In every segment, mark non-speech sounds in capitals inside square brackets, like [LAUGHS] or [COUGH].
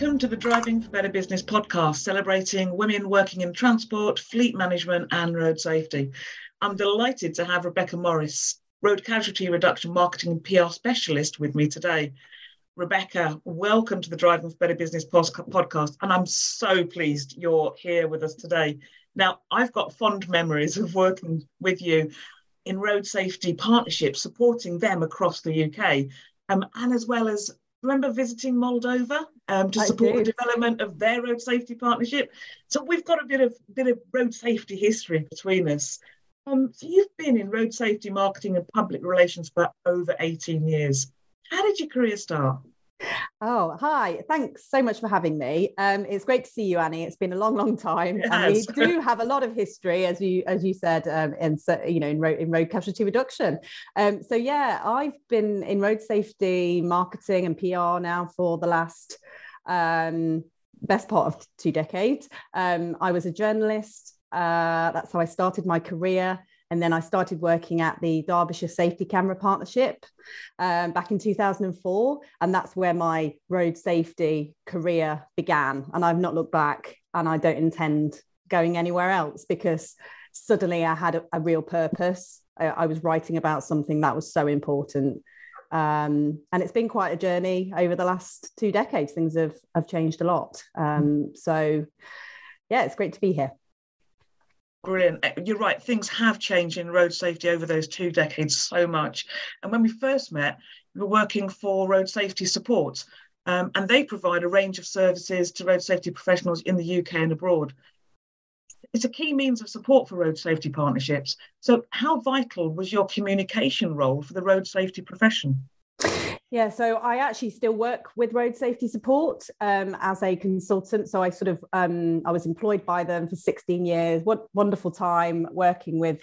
Welcome to the Driving for Better Business podcast, celebrating women working in transport, fleet management, and road safety. I'm delighted to have Rebecca Morris, road casualty reduction marketing and PR specialist, with me today. Rebecca, welcome to the Driving for Better Business podcast, and I'm so pleased you're here with us today. Now, I've got fond memories of working with you in road safety partnerships, supporting them across the UK, um, and as well as remember visiting Moldova um, to support the development of their road safety partnership. So we've got a bit of bit of road safety history between us. Um, so you've been in road safety marketing and public relations for over 18 years. How did your career start? Oh, hi. Thanks so much for having me. Um, it's great to see you, Annie. It's been a long, long time. And we do [LAUGHS] have a lot of history, as you as you said, um, in, you know, in road, in road casualty reduction. Um, so yeah, I've been in road safety marketing and PR now for the last um, best part of two decades. Um, I was a journalist. Uh, that's how I started my career. And then I started working at the Derbyshire Safety Camera Partnership um, back in 2004. And that's where my road safety career began. And I've not looked back and I don't intend going anywhere else because suddenly I had a, a real purpose. I, I, was writing about something that was so important. Um, and it's been quite a journey over the last two decades. Things have, have changed a lot. Um, so, yeah, it's great to be here. Brilliant. Eh, you're right. Things have changed in road safety over those two decades so much. And when we first met, we were working for Road Safety Support, um, and they provide a range of services to road safety professionals in the UK and abroad. It's a key means of support for road safety partnerships. So, how vital was your communication role for the road safety profession? Yeah, so I actually still work with road safety support um, as a consultant. So I sort of um, I was employed by them for 16 years. What wonderful time working with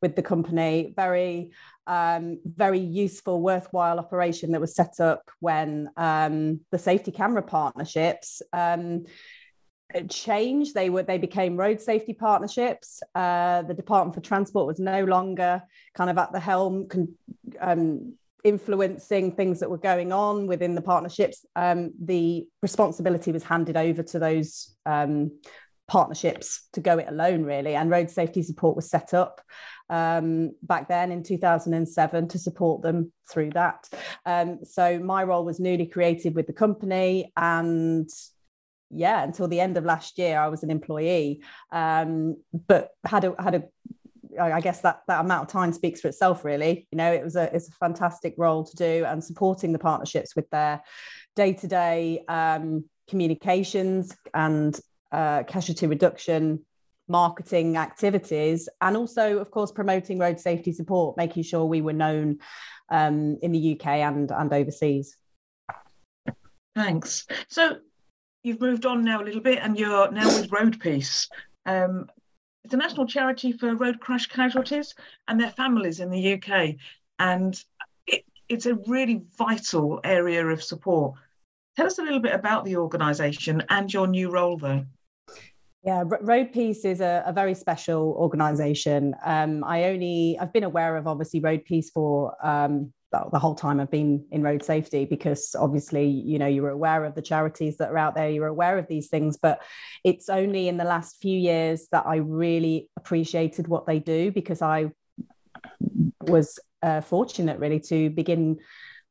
with the company. Very um, very useful, worthwhile operation that was set up when um, the safety camera partnerships changed. They were they became road safety partnerships. Uh, the Department for Transport was no longer kind of at the helm. Con- um, influencing things that were going on within the partnerships, um, the responsibility was handed over to those um, partnerships to go it alone, really. And road safety support was set up um, back then in 2007 to support them through that. Um, so my role was newly created with the company and yeah, until the end of last year, I was an employee, um, but had a had a I guess that that amount of time speaks for itself. Really, you know, it was a it's a fantastic role to do, and supporting the partnerships with their day to day communications and uh, casualty reduction marketing activities, and also, of course, promoting road safety support, making sure we were known um, in the UK and and overseas. Thanks. So you've moved on now a little bit, and you're now with Road Peace. Um, it's a national charity for road crash casualties and their families in the UK. And it, it's a really vital area of support. Tell us a little bit about the organisation and your new role there. Yeah, Road Peace is a, a very special organisation. Um, I only I've been aware of obviously Road Peace for um, the whole time I've been in road safety because obviously, you know, you're aware of the charities that are out there, you're aware of these things, but it's only in the last few years that I really appreciated what they do because I was uh, fortunate really to begin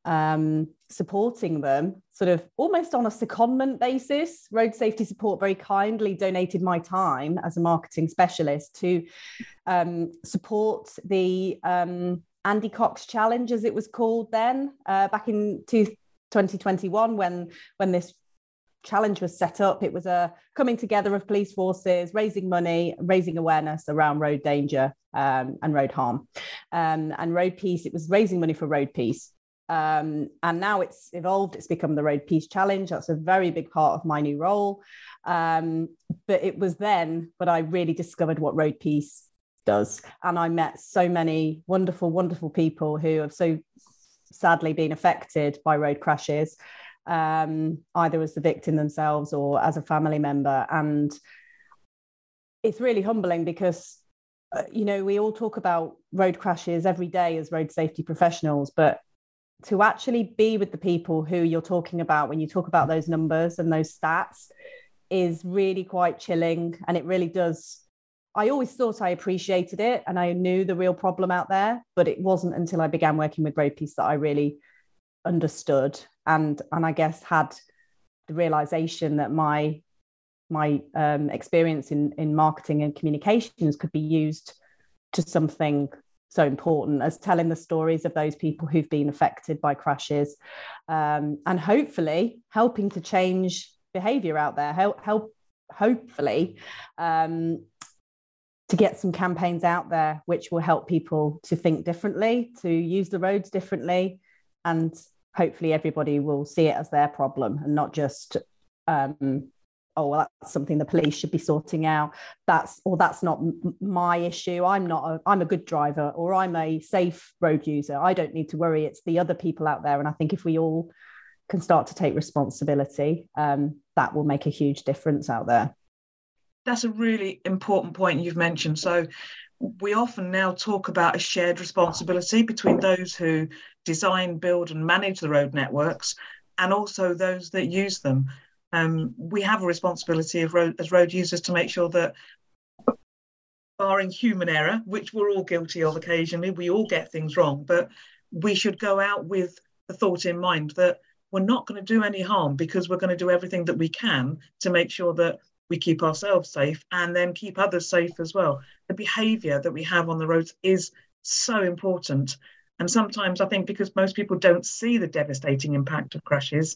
um, supporting them sort of almost on a secondment basis. Road Safety Support very kindly donated my time as a marketing specialist to um, support the um, Andy Cox Challenge, as it was called then, uh, back in two, 2021 when when this challenge was set up. It was a coming together of police forces, raising money, raising awareness around road danger um, and road harm, um, and road peace. It was raising money for road peace. Um, and now it's evolved. It's become the Road Peace Challenge. That's a very big part of my new role. Um, but it was then that I really discovered what road peace does. And I met so many wonderful, wonderful people who have so sadly been affected by road crashes, um, either as the victim themselves or as a family member. And it's really humbling because, uh, you know, we all talk about road crashes every day as road safety professionals, but to actually be with the people who you're talking about when you talk about those numbers and those stats is really quite chilling and it really does I always thought I appreciated it and I knew the real problem out there, but it wasn't until I began working with Road Peace that I really understood and and I guess had the realization that my my um, experience in in marketing and communications could be used to something so important as telling the stories of those people who've been affected by crashes um, and hopefully helping to change behavior out there help, help hopefully um, to get some campaigns out there which will help people to think differently, to use the roads differently, and hopefully everybody will see it as their problem and not just um, oh well that's something the police should be sorting out. That's or that's not m- my issue. I'm not a, i'm a good driver or i'm a safe road user. I don't need to worry. It's the other people out there. And i think if we all can start to take responsibility um, that will make a huge difference out there that's a really important point you've mentioned. So we often now talk about a shared responsibility between those who design, build, and manage the road networks, and also those that use them. Um, we have a responsibility road, as road users to make sure that, barring human error, which we're all guilty of occasionally, we all get things wrong, but we should go out with the thought in mind that we're not going to do any harm because we're going to do everything that we can to make sure that we keep ourselves safe and then keep others safe as well. The behaviour that we have on the roads is so important. And sometimes I think because most people don't see the devastating impact of crashes,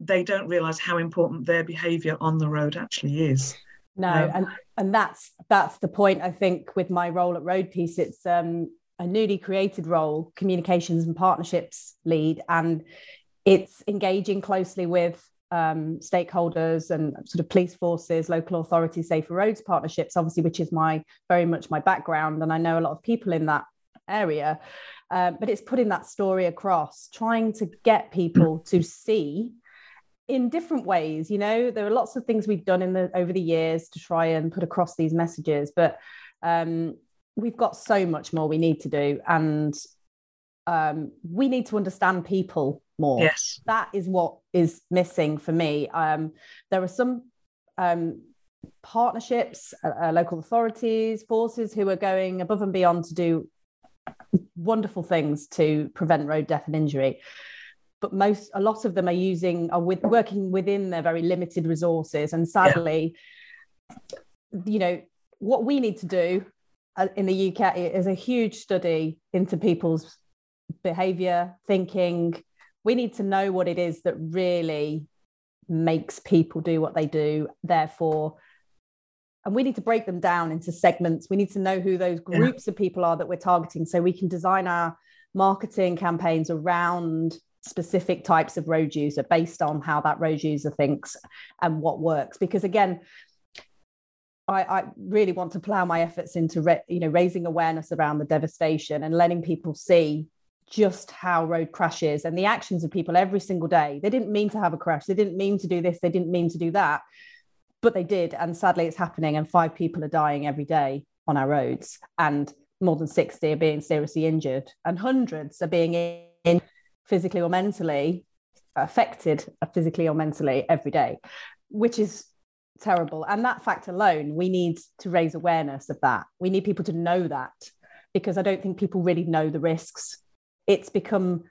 they don't realise how important their behaviour on the road actually is. No, um, and and that's that's the point. I think with my role at Road Peace, it's um, a newly created role, communications and partnerships lead, and it's engaging closely with um, stakeholders and sort of police forces, local authorities, safer roads partnerships, obviously, which is my very much my background, and I know a lot of people in that area. Um, but it's putting that story across, trying to get people to see in different ways. You know, there are lots of things we've done in the over the years to try and put across these messages, but um, we've got so much more we need to do, and um, we need to understand people more. Yes. That is what is missing for me. Um, there are some um, partnerships, uh, uh, local authorities, forces who are going above and beyond to do wonderful things to prevent road death and injury. But most, a lot of them are using, are with, working within their very limited resources. And sadly, yeah. you know, what we need to do uh, in the UK is a huge study into people's behavior, thinking, we need to know what it is that really makes people do what they do therefore and we need to break them down into segments. We need to know who those groups yeah. of people are that we're targeting so we can design our marketing campaigns around specific types of road user based on how that road user thinks and what works. Because again I, I really want to plow my efforts into re, you know raising awareness around the devastation and letting people see just how road crashes and the actions of people every single day. They didn't mean to have a crash. They didn't mean to do this. They didn't mean to do that. But they did. And sadly, it's happening. And five people are dying every day on our roads. And more than 60 are being seriously injured. And hundreds are being in physically or mentally affected physically or mentally every day, which is terrible. And that fact alone, we need to raise awareness of that. We need people to know that because I don't think people really know the risks it's become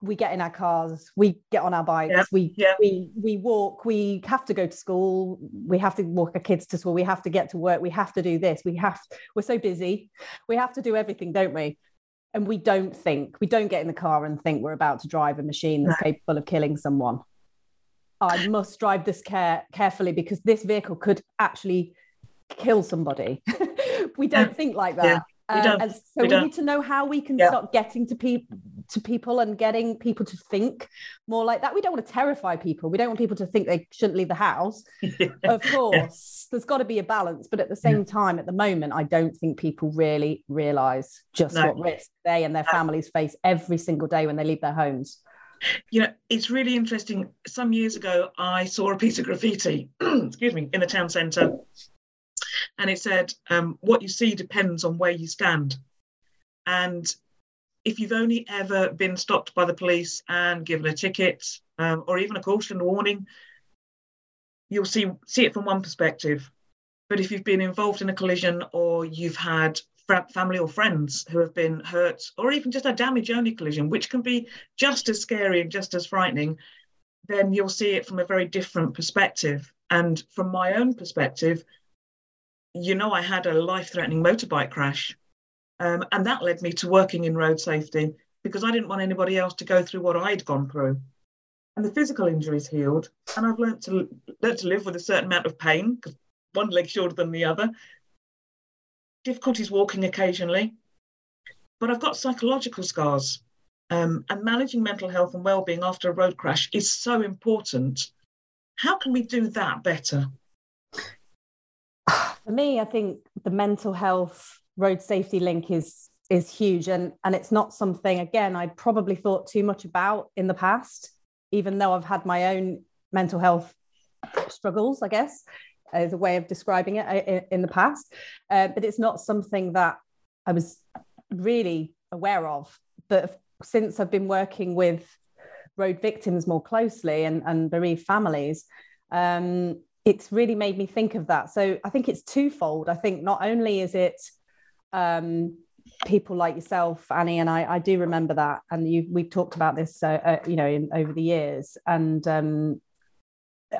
we get in our cars, we get on our bikes, we we we walk, we have to go to school, we have to walk our kids to school, we have to get to work, we have to do this, we have we're so busy, we have to do everything, don't we? And we don't think, we don't get in the car and think we're about to drive a machine that's capable of killing someone. I must drive this care carefully because this vehicle could actually kill somebody. [LAUGHS] we don't yeah. think like that. Yeah. Um, and so we, we need to know how we can yeah. start getting to people to people and getting people to think more like that. We don't want to terrify people. We don't want people to think they shouldn't leave the house. [LAUGHS] yeah. Of course, yeah. there's got to be a balance, but at the same time, at the moment, I don't think people really realize just no. what risk they and their families face every single day when they leave their homes. You know, it's really interesting. Some years ago, I saw a piece of graffiti, [CLEARS THROAT] excuse me, in the town centre and it said, um, "What you see depends on where you stand." And if you've only ever been stopped by the police and given a ticket um, or even a caution warning, you'll see see it from one perspective. But if you've been involved in a collision or you've had family or friends who have been hurt or even just a damage only collision, which can be just as scary and just as frightening, then you'll see it from a very different perspective. And from my own perspective, you know, I had a life threatening motorbike crash. Um, and that led me to working in road safety because I didn't want anybody else to go through what I'd gone through. And the physical injuries healed, and I've learned to learned to live with a certain amount of pain because one leg shorter than the other. Difficulties walking occasionally, but I've got psychological scars. Um, and managing mental health and well-being after a road crash is so important. How can we do that better? For me, I think the mental health road safety link is is huge. And and it's not something again I'd probably thought too much about in the past even though I've had my own mental health struggles I guess as a way of describing it uh, in, the past. Uh, but it's not something that I was really aware of. But since I've been working with road victims more closely and, and bereaved families um, it's really made me think of that. So I think it's twofold. I think not only is it um, people like yourself, Annie, and I, I do remember that, and you, we've talked about this, uh, uh, you know, in, over the years, and um,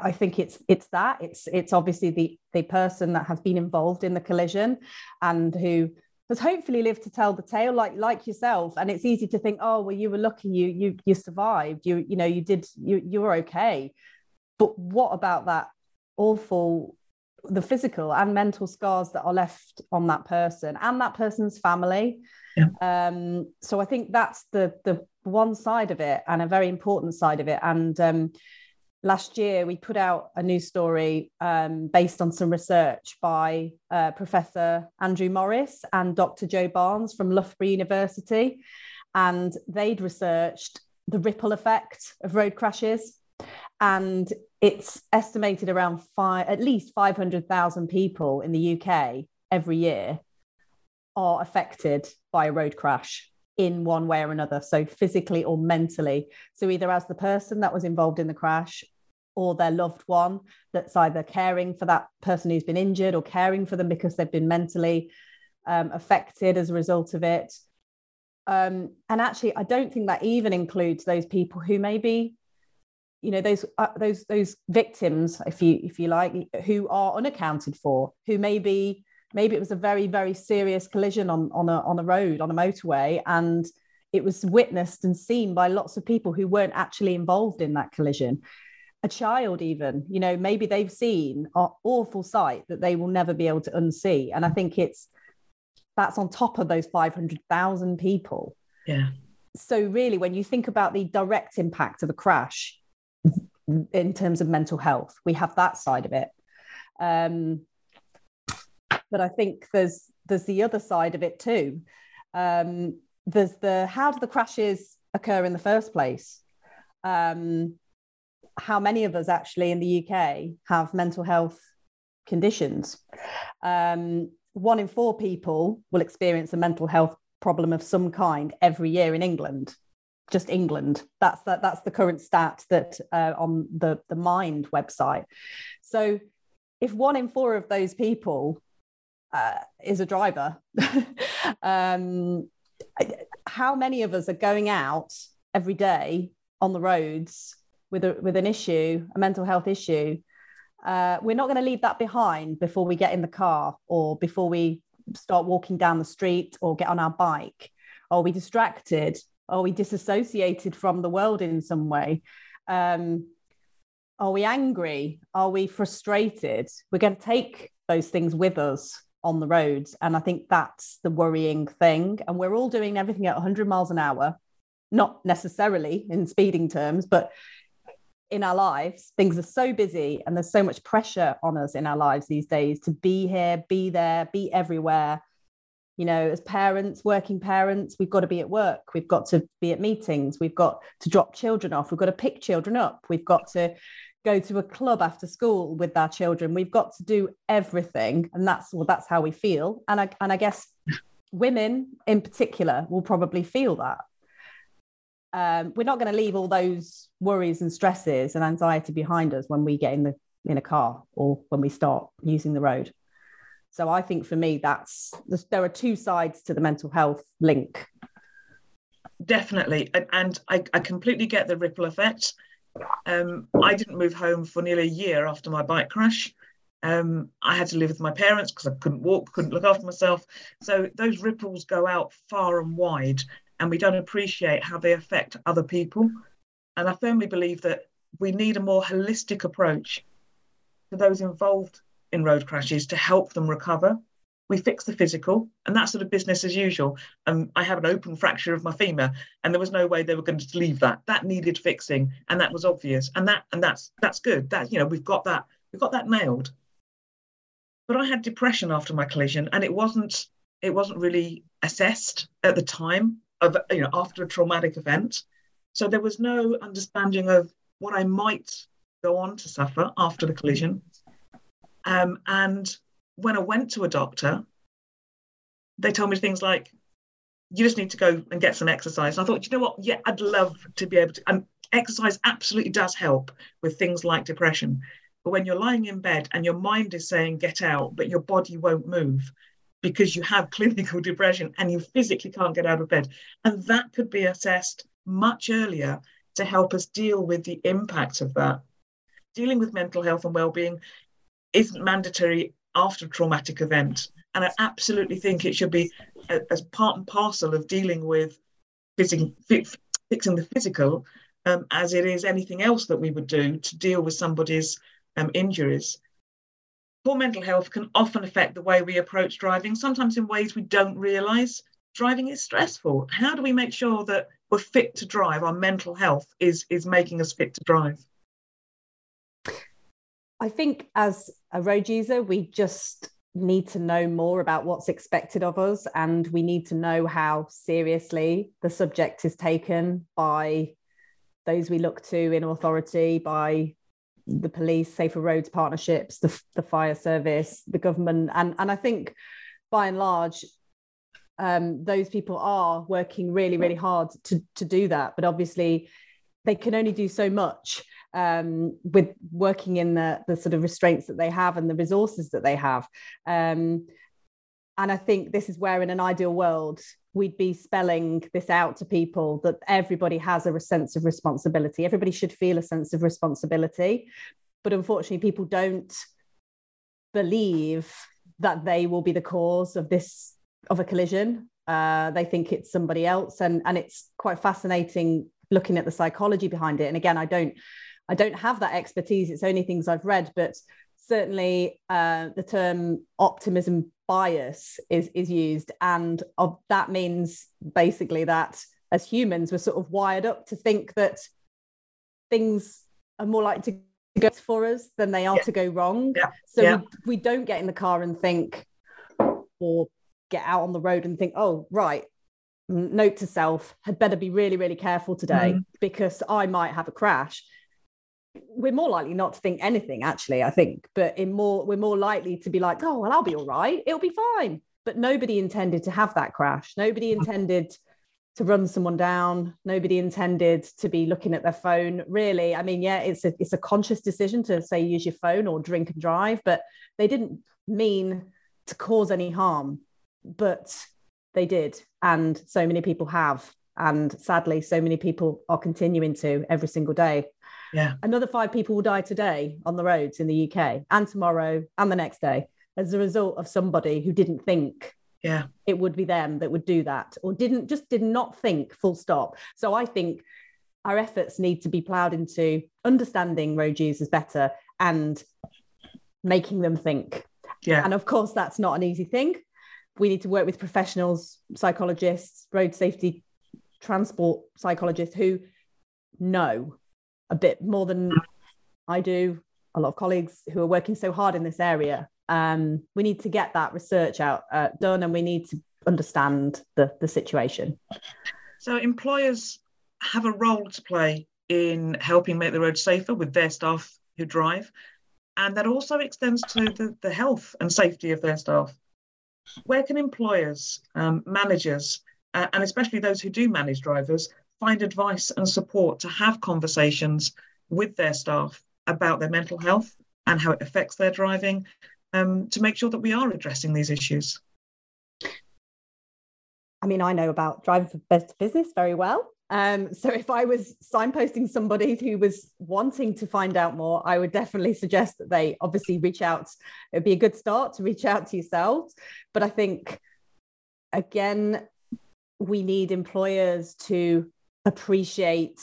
I think it's it's that it's it's obviously the the person that has been involved in the collision, and who has hopefully lived to tell the tale, like like yourself. And it's easy to think, oh, well, you were lucky, you you you survived, you you know, you did, you you were okay. But what about that awful the physical and mental scars that are left on that person and that person's family. Yeah. um, so i think that's the the one side of it and a very important side of it. And um, last year we put out a new story um, based on some research by uh, professor andrew morris and dr joe barnes from loughborough university. And they'd researched the ripple effect of road crashes. And it's estimated around five, at least 500,000 people in the UK every year are affected by a road crash in one way or another. So, physically or mentally. So, either as the person that was involved in the crash or their loved one that's either caring for that person who's been injured or caring for them because they've been mentally um, affected as a result of it. Um, and actually, I don't think that even includes those people who maybe you know those uh, those those victims if you if you like who are unaccounted for who maybe maybe it was a very very serious collision on on a on a road on a motorway and it was witnessed and seen by lots of people who weren't actually involved in that collision. A child even you know maybe they've seen an awful sight that they will never be able to unsee. And i think it's that's on top of those 500,000 people. Yeah. So really when you think about the direct impact of a crash in terms of mental health. We have that side of it. Um, but I think there's there's the other side of it too. Um, there's the how do the crashes occur in the first place? Um, how many of us actually in the UK have mental health conditions? Um, one in four people will experience a mental health problem of some kind every year in England just England. That's that, that's the current stat that uh, on the the Mind website. So, if one in four of those people uh, is a driver, [LAUGHS] um, how many of us are going out every day on the roads with a with an issue, a mental health issue? Uh, we're not going to leave that behind before we get in the car or before we start walking down the street or get on our bike. Are we distracted? Are we disassociated from the world in some way? Um, are we angry? Are we frustrated? We're going to take those things with us on the roads. And I think that's the worrying thing. And we're all doing everything at 100 miles an hour, not necessarily in speeding terms, but in our lives, things are so busy and there's so much pressure on us in our lives these days to be here, be there, be everywhere you know as parents working parents we've got to be at work we've got to be at meetings we've got to drop children off we've got to pick children up we've got to go to a club after school with our children we've got to do everything and that's well that's how we feel and i and i guess women in particular will probably feel that. Um, we're not going to leave all those worries and stresses and anxiety behind us when we get in the in a car or when we start using the road. So I think for me, that's there are two sides to the mental health link. Definitely, and I, I completely get the ripple effect. Um, I didn't move home for nearly a year after my bike crash. Um, I had to live with my parents because I couldn't walk, couldn't look after myself. So those ripples go out far and wide, and we don't appreciate how they affect other people. And I firmly believe that we need a more holistic approach to those involved in road crashes to help them recover. We fix the physical, and that's sort of business as usual. Um, I have an open fracture of my femur, and there was no way they were going to leave that. That needed fixing, and that was obvious. And that and that's that's good. That you know we've got that we've got that nailed. But I had depression after my collision, and it wasn't it wasn't really assessed at the time of you know after a traumatic event. So there was no understanding of what I might go on to suffer after the collision. Um, and when I went to a doctor, they told me things like, you just need to go and get some exercise. And I thought, you know what? Yeah, I'd love to be able to. And exercise absolutely does help with things like depression. But when you're lying in bed and your mind is saying, get out, but your body won't move because you have [LAUGHS] clinical depression and you physically can't get out of bed. And that could be assessed much earlier to help us deal with the impact of that. Dealing with mental health and well-being isn't mandatory after a traumatic event. And I absolutely think it should be as part and parcel of dealing with fixing, fixing the physical um, as it is anything else that we would do to deal with somebody's um, injuries. Poor mental health can often affect the way we approach driving, sometimes in ways we don't realise. Driving is stressful. How do we make sure that we're fit to drive? Our mental health is, is making us fit to drive. I think as a road user, we just need to know more about what's expected of us and we need to know how seriously the subject is taken by those we look to in authority by the police safer roads partnerships the, the fire service the government and and i think by and large um, those people are working really really hard to to do that. But obviously they can only do so much um, with working in the, the sort of restraints that they have and the resources that they have. Um, and I think this is where, in an ideal world, we'd be spelling this out to people that everybody has a sense of responsibility. Everybody should feel a sense of responsibility. But unfortunately, people don't believe that they will be the cause of this of a collision. Uh, they think it's somebody else, and and it's quite fascinating looking at the psychology behind it. And again, I don't I don't have that expertise. It's only things I've read, but certainly uh, the term optimism bias is is used, and of, that means basically that as humans we're sort of wired up to think that things are more likely to go for us than they are yeah. to go wrong. Yeah. So yeah. We, we don't get in the car and think, or get out on the road and think, oh right, note to self had better be really really careful today mm. because i might have a crash. We're more likely not to think anything actually i think but in more we're more likely to be like oh well i'll be all right. It'll be fine. But nobody intended to have that crash. Nobody mm. intended to run someone down. Nobody intended to be looking at their phone really. I mean yeah it's a it's a conscious decision to say use your phone or drink and drive but they didn't mean to cause any harm. But they did and so many people have and sadly so many people are continuing to every single day. Yeah. Another five people will die today on the roads in the uk and tomorrow and the next day as a result of somebody who didn't think yeah. it would be them that would do that or didn't just did not think full stop. So i think our efforts need to be ploughed into understanding road users better and making them think. Yeah. And of course that's not an easy thing we need to work with professionals, psychologists, road safety, transport psychologists who know a bit more than I do, a lot of colleagues who are working so hard in this area. Um, we need to get that research out uh, done and we need to understand the, the situation. So, employers have a role to play in helping make the road safer with their staff who drive. And that also extends to the, the health and safety of their staff where can employers, um, managers, uh, and especially those who do manage drivers find advice and support to have conversations with their staff about their mental health and how it affects their driving um, to make sure that we are addressing these issues? I mean, I know about driving for business very well. Um, so if I was signposting somebody who was wanting to find out more, I would definitely suggest that they obviously reach out. It'd be a good start to reach out to yourselves. But I think, again, we need employers to appreciate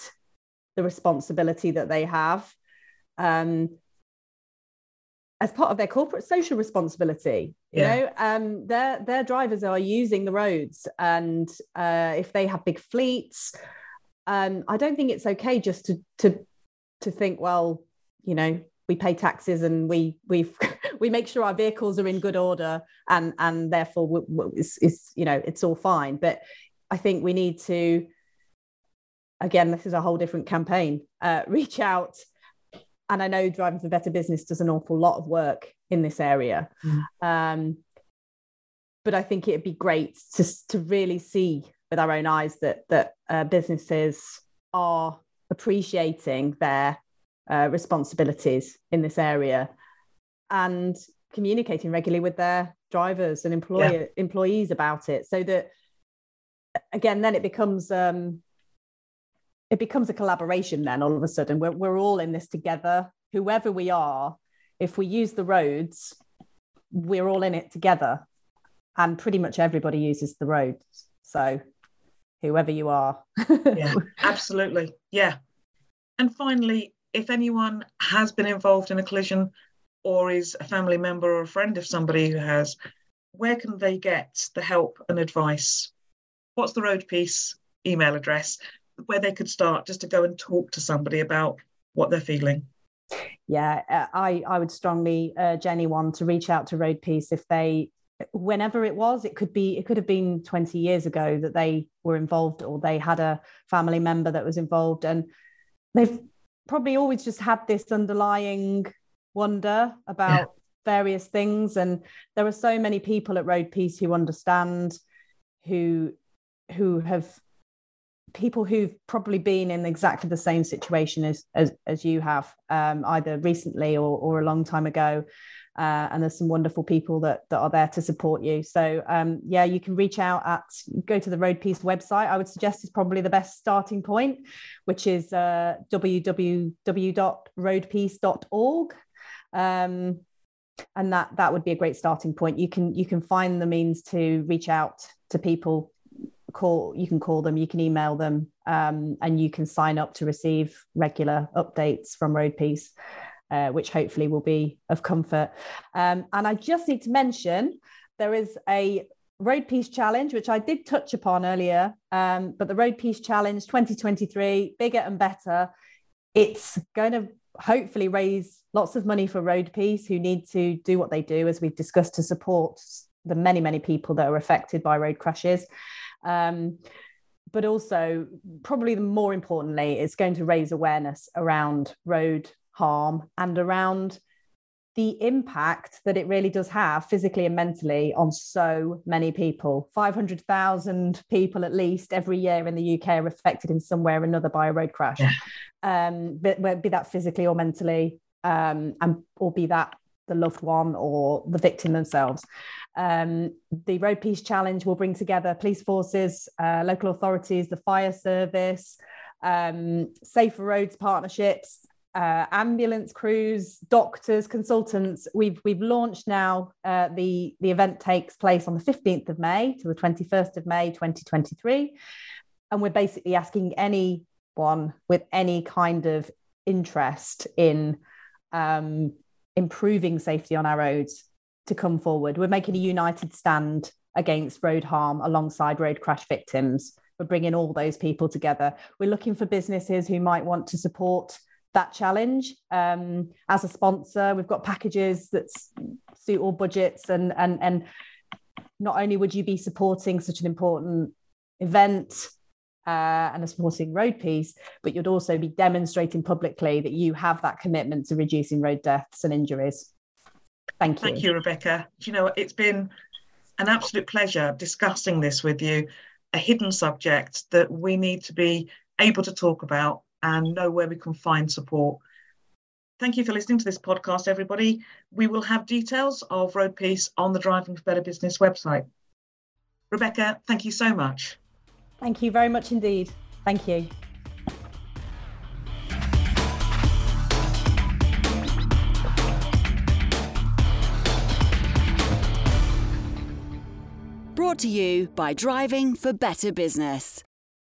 the responsibility that they have. Um, as part of their corporate social responsibility you yeah. know um, their their drivers are using the roads and uh, if they have big fleets um, i don't think it's okay just to to to think well you know we pay taxes and we we [LAUGHS] we make sure our vehicles are in good order and and therefore it's, it's you know it's all fine but i think we need to again this is a whole different campaign uh, [LAUGHS] reach out and I know Driving for Better Business does an awful lot of work in this area. Mm. Um, but I think it'd be great to, to really see with our own eyes that that uh, businesses are appreciating their uh, responsibilities in this area and communicating regularly with their drivers and employer yeah. employees about it so that again then it becomes um, it becomes a collaboration then all of a sudden. We're, we're all in this together. Whoever we are if we use the roads we're all in it together and pretty much everybody uses the roads. So whoever you are. Yeah [LAUGHS] absolutely. Yeah. And finally if anyone has been involved in a collision or is a family member or a friend of somebody who has where can they get the help and advice? What's the Road Peace email address where they could start just to go and talk to somebody about what they're feeling? Yeah, uh, I, I would strongly urge anyone to reach out to Road Peace if they, whenever it was, it could be, it could have been 20 years ago that they were involved or they had a family member that was involved. And they've probably always just had this underlying wonder about yeah. various things. And there are so many people at Road Peace who understand, who, who have people who've probably been in exactly the same situation as as, as you have, um, either recently or, or a long time ago. Uh, and there's some wonderful people that, that are there to support you. So um, yeah, you can reach out at go to the Road Peace website. I would suggest is probably the best starting point, which is uh, www.roadpeace.org. Um, and that that would be a great starting point. You can you can find the means to reach out to people call you can call them you can email them um, and you can sign up to receive regular updates from road peace uh, which hopefully will be of comfort. Um, and i just need to mention there is a road peace challenge which i did touch upon earlier um, but the road peace challenge 2023 bigger and better. It's going to hopefully raise lots of money for road peace who need to do what they do as we've discussed to support the many many people that are affected by road crashes um, but also, probably more importantly, it's going to raise awareness around road harm and around the impact that it really does have physically and mentally on so many people. 500,000 people at least every year in the UK are affected in some way or another by a road crash, yeah. um, be, be, that physically or mentally, um, and or be that the loved one or the victim themselves. Um, the Road Peace Challenge will bring together police forces, uh, local authorities, the fire service, um, Safer Roads partnerships, uh, ambulance crews, doctors, consultants. We've we've launched now. Uh, the the event takes place on the fifteenth of May to the twenty first of May, twenty twenty three, and we're basically asking anyone with any kind of interest in um, improving safety on our roads to come forward. We're making a united stand against road harm alongside road crash victims. We're bringing all those people together. We're looking for businesses who might want to support that challenge um, as a sponsor. We've got packages that suit all budgets, and and and not only would you be supporting such an important event uh, and a supporting Road Peace, but you'd also be demonstrating publicly that you have that commitment to reducing road deaths and injuries. Thank you. Thank you, Rebecca. You know, it's been an absolute pleasure discussing this with you, a hidden subject that we need to be able to talk about and know where we can find support. Thank you for listening to this podcast, everybody. We will have details of Road Peace on the Driving for Better Business website. Rebecca, thank you so much. Thank you very much indeed. Thank you. Brought to you by Driving for Better Business.